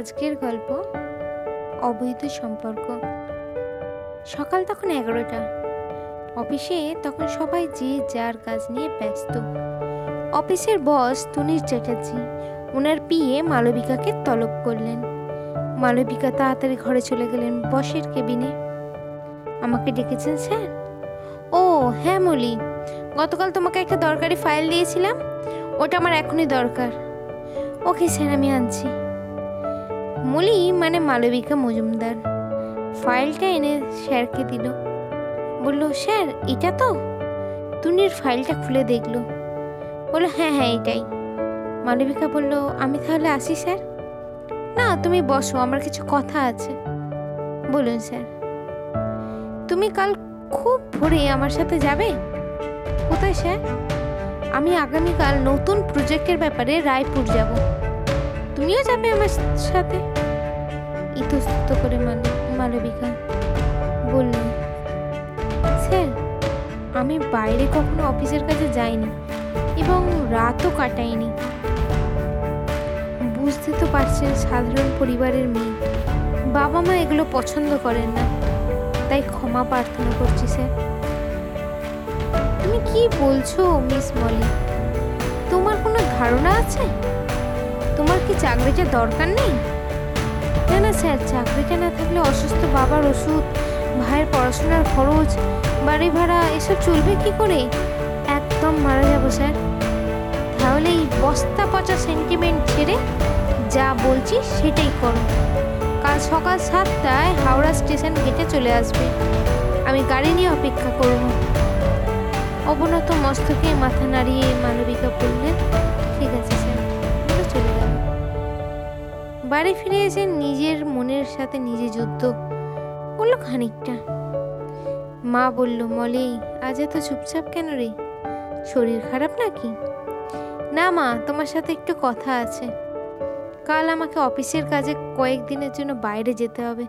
আজকের গল্প, অবৈধ সম্পর্ক। সকাল তখন এগারোটা। অফিসে তখন সবাই যে যার কাজ নিয়ে ব্যস্ত। অফিসের বস তুনির চ্যাটার্জি ওনার পিয়ে মালবিকাকে তলব করলেন। মালবিকা তাড়াতাড়ি ঘরে চলে গেলেন বসের কেবিনে। আমাকে ডেকেছেন, স্যার? ও হ্যাঁ মলি। গতকাল তোমাকে একটা দরকারি ফাইল দিয়েছিলাম। ওটা আমার এখনই দরকার। ওকে, স্যার, আমি আনছি। মলি মানে মালবিকা মজুমদার। ফাইলটা এনে স্যারকে দিল। বলল, স্যার, এটা তো? তুনির ফাইলটা খুলে দেখল। বলল হ্যাঁ হ্যাঁ এটাই। মালবিকা বলল, আমি তাহলে আসি, স্যার? না, তুমি বসো, আমার কিছু কথা আছে। বলুন, স্যার। তুমি কাল খুব ভোরে আমার সাথে যাবে? কোথায়, স্যার? আমি আগামীকাল নতুন প্রজেক্টের ব্যাপারে রায়পুর যাব। তুমিও যাবে আমার সাথে? ইতস্তত করে মাল- মালবিকা বললেন স্যার, আমি বাইরে কখনো অফিসের কাছে যাইনি এবং রাতও কাটাইনি। বুঝতে তো পারছেন সাধারণ পরিবারের মেয়ে। বাবা মা এগুলো পছন্দ করেন না। তাই ক্ষমা প্রার্থনা করছি, স্যার। তুমি কি বলছো, মিস মলি? তোমার কোনো ধারণা আছে? তোমার কি চাকরিটা দরকার নেই? না না স্যার? চাকরিটা না থাকলে অসুস্থ বাবার ওষুধ, ভাইয়ের পড়াশোনার খরচ, বাড়ি ভাড়া, এসব চলবে কি করে? একদম মারা যাব স্যার। তাহলে এই বস্তা পচা সেন্টিমেন্ট ছেড়ে যা বলছি সেটাই করো। কাল সকাল সাতটায় হাওড়া স্টেশন গেটে চলে আসবে। আমি গাড়ি নিয়ে অপেক্ষা করব। অবনত মস্তকে মাথা নাড়িয়ে মালবিকা বললেন বাড়ি ফিরে এসে নিজের মনের সাথে নিজে যুদ্ধ বলল খানিকটা। মা বলল, মলি, আজ এত চুপচাপ কেন রে? শরীর খারাপ নাকি? না মা, তোমার সাথে একটু কথা আছে। কাল আমাকে অফিসের কাজে কয়েকদিনের জন্য বাইরে যেতে হবে।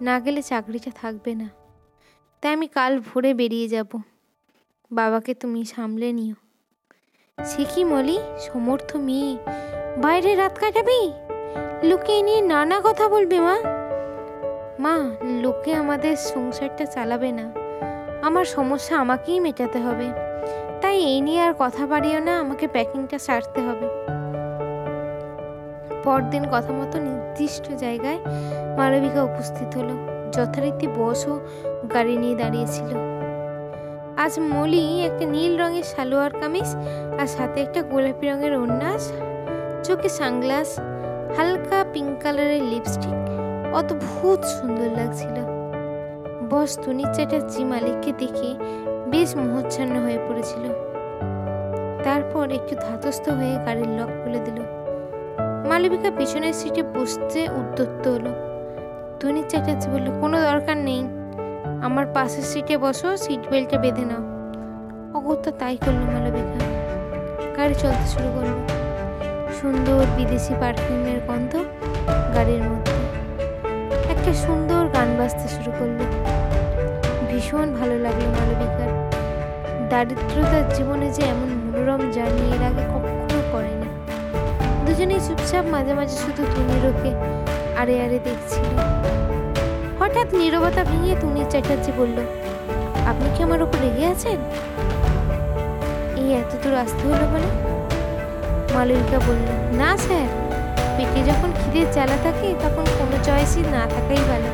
না গেলে চাকরিটা থাকবে না। তাই আমি কাল ভোরে বেরিয়ে যাব। বাবাকে তুমি সামলে নিও। সে কি মলি? সমর্থ মেয়ে। বাইরে রাত কাটাবি? লুকিয়ে নিয়ে নানা কথা বলবে, মা। মা, লোকে আমাদের সংসারটা চালাবে না। আমার সমস্যা আমাকেই মেটাতে হবে। তাই এই নিয়ে আর কথা বাড়িও না, আমাকে প্যাকিংটা সারতে হবে। পরদিন কথা মতো নির্দিষ্ট জায়গায় মালবিকা উপস্থিত হলো। যথারীতি বসও গাড়ি নিয়ে দাঁড়িয়েছিল। আজ মলি একটা নীল রঙের সালোয়ার কামিজ আর সাথে একটা গোলাপি রঙের ওন্নাস চোখে সানগ্লাস হালকা পিঙ্ক কালারের লিপস্টিক অদ্ভুত সুন্দর লাগছিল। বস তুনির চ্যাটার্জি মালিককে দেখে বেশ মোহচ্ছন্ন হয়ে পড়েছিল। তারপর একটু ধাতস্থ হয়ে গাড়ির লক খুলে দিল। মালবিকা পিছনের সিটে বসতে উদ্যত্ত হলো। তুনির চ্যাটার্জি বলল, কোনো দরকার নেই। আমার পাশের সিটে বসো সিট বেল্টটা বেঁধে নাও। অগত্যা তাই করল মালবিকা। গাড়ি চলতে শুরু করল। সুন্দর বিদেশি পারফিউমের গন্ধ গাড়ির মধ্যে। একটা সুন্দর গান বাজতে শুরু করল। ভীষণ ভালো লাগল মালবিকার দারিদ্রতার জীবনে যে এমন মনোরম জার্নি এর আগে কখনো করেনি। দুজনেই চুপচাপ মাঝে মাঝে শুধু তুনিরকে আরে আরে দেখছিল। হঠাৎ নীরবতা ভেঙে তুনির চ্যাটার্জি বলল, আপনি কি আমার উপর রেগে আছেন? এই এত দূর আসতে হলো বলে মালবিকা বলল, না স্যার, পেটে যখন খিদের জ্বালা থাকে, তখন কোনো চয়েসই না থাকাই ভালো।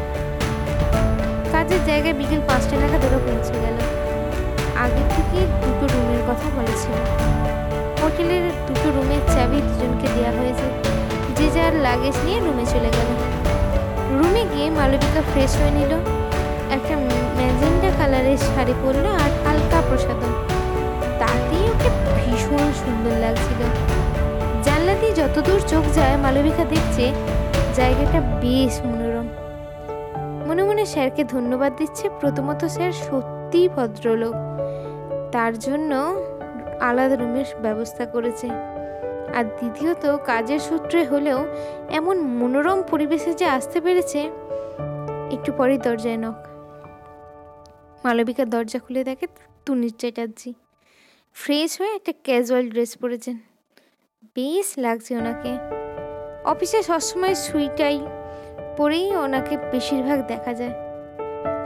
কাজের জায়গায় বিকেল পাঁচটা নাগাদ ওরা পৌঁছে গেল। আগে থেকে দুটো রুমের কথা বলেছিল। হোটেলের দুটো রুমের চাবি দুজনকে দেওয়া হয়েছে। যে যার লাগেজ নিয়ে রুমে চলে গেল। রুমে গিয়ে মালবিকা ফ্রেশ হয়ে নিল। একটা ম্যাজেন্টা কালারের শাড়ি পরলো আর হালকা প্রসাদম তাতেই ওকে ভীষণ সুন্দর লাগছিল। জানলা দিয়ে যতদূর চোখ যায়, মালবিকা দেখছে জায়গাটা বেশ মনোরম। মনে মনে স্যারকে ধন্যবাদ দিচ্ছে, প্রথমত স্যার সত্যিই ভদ্রলোক। তার জন্য আলাদা রুমের ব্যবস্থা করেছে। আর দ্বিতীয়ত, কাজের সূত্রে হলেও এমন মনোরম পরিবেশে যে আসতে পেরেছে, একটু পরেই দরজায় নখ মালবিকা দরজা খুলে দেখে তুনির চ্যাটার্জি ফ্রেশ হয়ে একটা ক্যাজুয়াল ড্রেস পরেছেন। বেশ লাগছে ওনাকে। অফিসে সবসময় সুইটাই পরেই ওনাকে বেশিরভাগ দেখা যায়।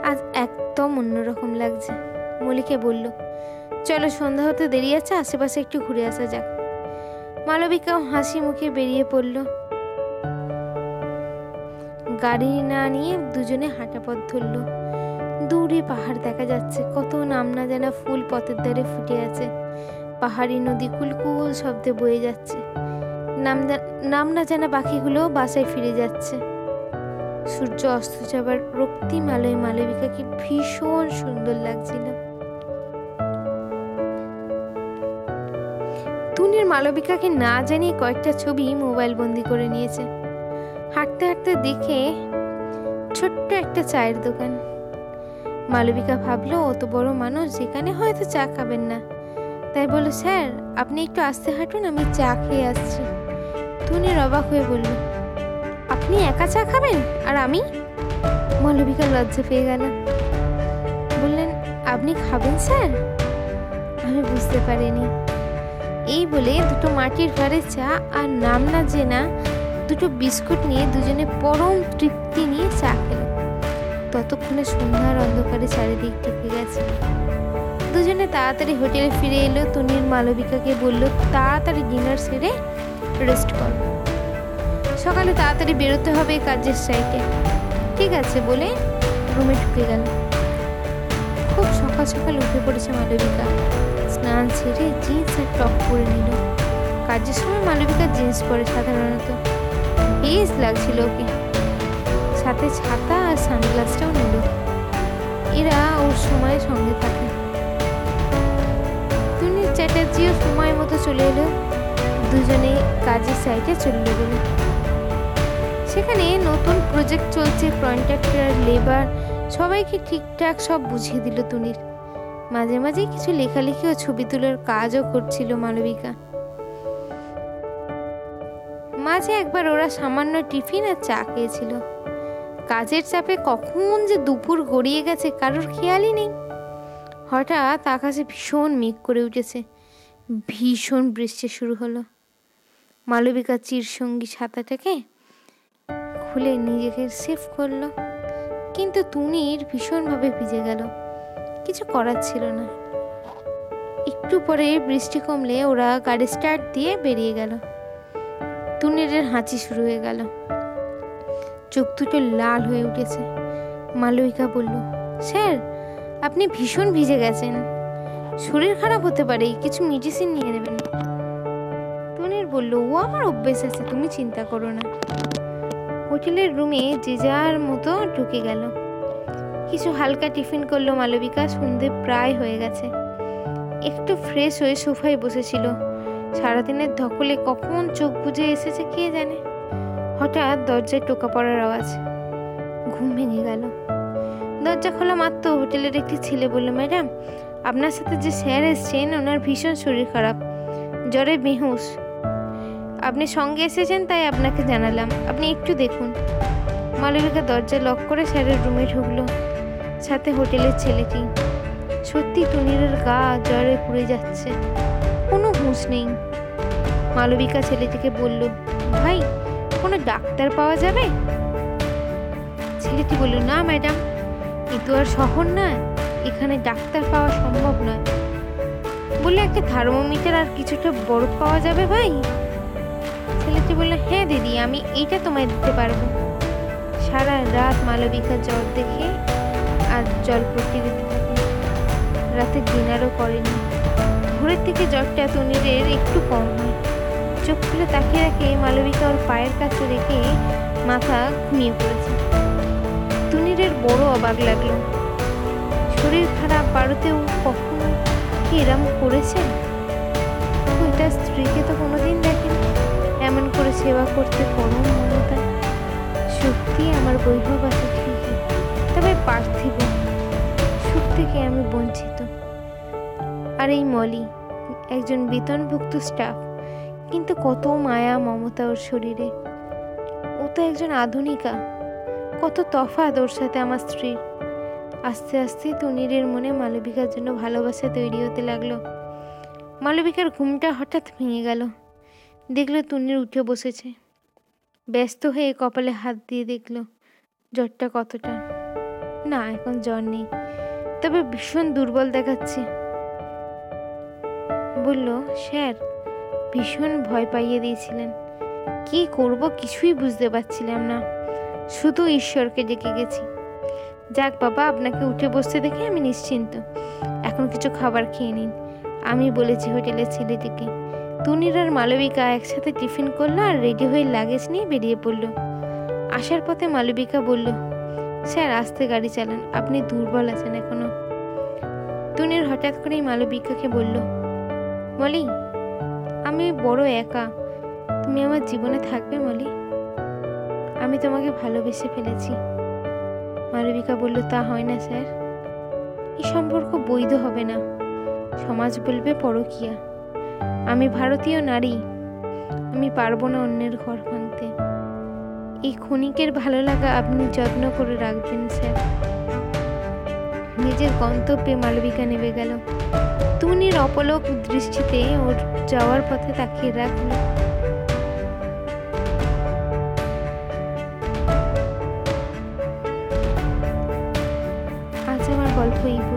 আজ একদম অন্যরকম লাগছে মলিকে বলল। চলো, সন্ধ্যা হতে দেরি আছে, আশেপাশে একটু ঘুরে আসা যাক। মালবিকাও হাসি মুখে বেরিয়ে পড়ল। গাড়ি না নিয়ে দুজনে হাঁটা পথ ধরল। দূরে পাহাড় দেখা যাচ্ছে, কত নাম না জানা ফুল পথের ধারে ফুটে আছে। পাহাড়ি নদী কুলকুল শব্দে বয়ে যাচ্ছে। নাম নাম না জানা পাখিগুলো বাসায় ফিরে যাচ্ছে। সূর্য অস্ত যাবার রক্তিম আলোয় মালবিকাকে ভীষণ সুন্দর লাগছিল। তুনির মালবিকাকে না জানিয়ে কয়েকটা ছবি মোবাইল বন্দি করে নিয়েছে। হাঁটতে হাঁটতে দেখে ছোট্ট একটা চায়ের দোকান। মালবিকা ভাবলো, অত বড় মানুষ যেখানে হয়তো চা খাবেন না। তাই বলল স্যার, আপনি একটু আস্তে হাঁটুন, আমি চা খেয়ে আসছি। তুনির অবাক হয়ে বলল, আপনি একা চা খাবেন? আর আমি? মালবিকা লজ্জা পেয়ে গেল। বললেন, আপনি খাবেন, স্যার? আমি বুঝতে পারিনি। এই বলে দুটো মাটির ঘরে চা আর নাম না জেনা দুটো বিস্কুট নিয়ে দুজনে পরম তৃপ্তি নিয়ে চা খেলো ততক্ষণে সন্ধ্যার অন্ধকারে চারিদিক ঢেকে গেছে। দুজনে তাড়াতাড়ি হোটেলে ফিরে এলো। তুনির মালবিকাকে বলল, তাড়াতাড়ি ডিনার সেরে রেস্ট কর। সকালে তাড়াতাড়ি বেরোতে হবে কাজের সাইটে ঠিক আছে, বলে রুমে ঢুকে গেল। খুব সকাল সকাল উঠে পড়েছে মালবিকা। স্নান সেরে জিন্স আর টপ পরে নিল। কাজের সময় মালবিকা জিন্স পরে সাধারণত। বেশ লাগছিল ওকে। সাথে ছাতা আর সানগ্লাসটাও নিল। এরা ওর সময় সঙ্গে থাকে। চ্যাটার্জিও সময় মতো চলে এলো। দুজনে কাজের সাইটে চলে গেল। সেখানে নতুন প্রজেক্ট চলছে কন্ট্রাক্টর লেবার সবাইকে ঠিকঠাক সব বুঝিয়ে দিল তুনির। মাঝে মাঝে কিছু লেখালেখি ও ছবি তোলার কাজও করছিল মালবিকা মাঝে একবার ওরা সামান্য টিফিন আর চা খেয়েছিল। কাজের চাপে কখন যে দুপুর গড়িয়ে গেছে, কারোর খেয়ালই নেই। হঠাৎ আকাশে ভীষণ মেঘ করে উঠেছে। ভীষণ বৃষ্টি শুরু হলো। মালবিকা চিরসঙ্গী ছাতাটাকে খুলে নিজেকে সেভ করল। কিন্তু তুনির ভীষণভাবে ভিজে গেল। কিছু করার ছিল না। একটু পরে বৃষ্টি কমলে ওরা গাড়ি স্টার্ট দিয়ে বেরিয়ে গেল। তুনিরের হাঁচি শুরু হয়ে গেল। চোখ দুটো লাল হয়ে উঠেছে। মালবিকা বলল, স্যার আপনি ভীষণ ভিজে গেছেন। শরীর খারাপ হতে পারে, কিছু মেডিসিন নিয়ে নেবেন। তুনির বলল, ও আমার অভ্যেস আছে, তুমি চিন্তা করো না। হোটেলের রুমে যে যার মতো ঢুকে গেল। কিছু হালকা টিফিন করল মালবিকা, সন্ধে প্রায় হয়ে গেছে। একটু ফ্রেশ হয়ে সোফায় বসেছিল। সারাদিনের ধকলে কখন চোখ বুজে এসেছে কে জানে? হঠাৎ দরজায় টোকা পড়ার আওয়াজ। ঘুম ভেঙে গেল। দরজা খোলা মাত্র, হোটেলের একটি ছেলে বলল, ম্যাডাম, আপনার সাথে যে স্যার এসছেন, ওনার ভীষণ শরীর খারাপ, জ্বরে বেহুশ। আপনি সঙ্গে এসেছেন, তাই আপনাকে জানালাম। আপনি একটু দেখুন। মালবিকা দরজা লক করে স্যারের রুমে ঢুকলো, সাথে হোটেলের ছেলেটি। সত্যি তুনিরের গা জ্বরে পুড়ে যাচ্ছে, কোনো হুঁশ নেই। মালবিকা ছেলেটিকে বলল, ভাই, কোনো ডাক্তার পাওয়া যাবে? ছেলেটি বলল, না, ম্যাডাম এ তো আর শহর নয়। এখানে ডাক্তার পাওয়া সম্ভব নয়। বললে একটা থার্মোমিটার আর কিছুটা বরফ পাওয়া যাবে ভাই? ছেলেটি বলল হ্যাঁ দিদি, আমি এইটা তোমায় দিতে পারব। সারা রাত মালবিকা জ্বর দেখে আর জল পড়তে দিতে রাতে ডিনারও করেনি। ভোরের থেকে জ্বরটা তনিরের একটু কম হয়। চোখ খুলে তাকিয়ে রাখে মালবিকা ওর পায়ের কাছে রেখে মাথা ঘুমিয়ে পড়েছে। তুনিরের বড় অবাক লাগল। শরীর খারাপ বাড়িতেও কখনো কি এরম করেছে তার স্ত্রীকে তো কোনোদিন দেখেনি। এমন করে সেবা করতে পরম মমতা। সত্যি আমার বৈভব আছে ঠিকই। তবে পার্থিব। সুখ থেকে আমি বঞ্চিত। আর এই মলি, একজন বেতনভুক্ত স্টাফ। কিন্তু কত মায়া মমতা ওর শরীরে। ও তো একজন আধুনিকা। কত তফাৎ ওর সাথে আমার স্ত্রীর। আস্তে আস্তে তনিরের মনে মালবিকার জন্য ভালোবাসা তৈরি হতে লাগল। মালবিকার ঘুমটা হঠাৎ ভেঙে গেল। দেখল তুনির উঠে বসেছে। ব্যস্ত হয়ে কপালে হাত দিয়ে দেখল, জ্বরটা কতটা। না, এখন জ্বর নেই। তবে ভীষণ দুর্বল দেখাচ্ছে। বলল, স্যার, ভীষণ ভয় পাইয়ে দিয়েছিলেন। কি করব কিছুই বুঝতে পারছিলাম না। শুধু ঈশ্বরকে ডেকে গেছি। যাক বাবা, আপনাকে উঠে বসতে দেখে আমি নিশ্চিন্ত। এখন কিছু খাবার খেয়ে নিন। আমি বলেছি হোটেলের ছেলেটিকে তুনির আর মালবিকা একসাথে টিফিন করল আর রেডি হয়ে লাগেজ নিয়ে বেরিয়ে পড়ল। আসার পথে মালবিকা বলল, স্যার, আস্তে গাড়ি চালান, আপনি দুর্বল আছেন এখনও। তুনির হঠাৎ করেই মালবিকাকে বলল, মলি, আমি বড় একা। তুমি আমার জীবনে থাকবে মলি? আমি তোমাকে ভালোবেসে ফেলেছি। মালবিকা বলল, তা হয় না, স্যার। এই সম্পর্ক বৈধ হবে না। সমাজ বলবে পরকিয়া। আমি ভারতীয় নারী। আমি পারব না অন্যের ঘর ভাঙতে। এই ক্ষণিকের ভালো লাগা আপনি যত্ন করে রাখবেন, স্যার। নিজের গন্তব্যে মালবিকা নেমে গেল। তুনির অপলক দৃষ্টিতে ওর যাওয়ার পথে তাকিয়ে রাখল আজ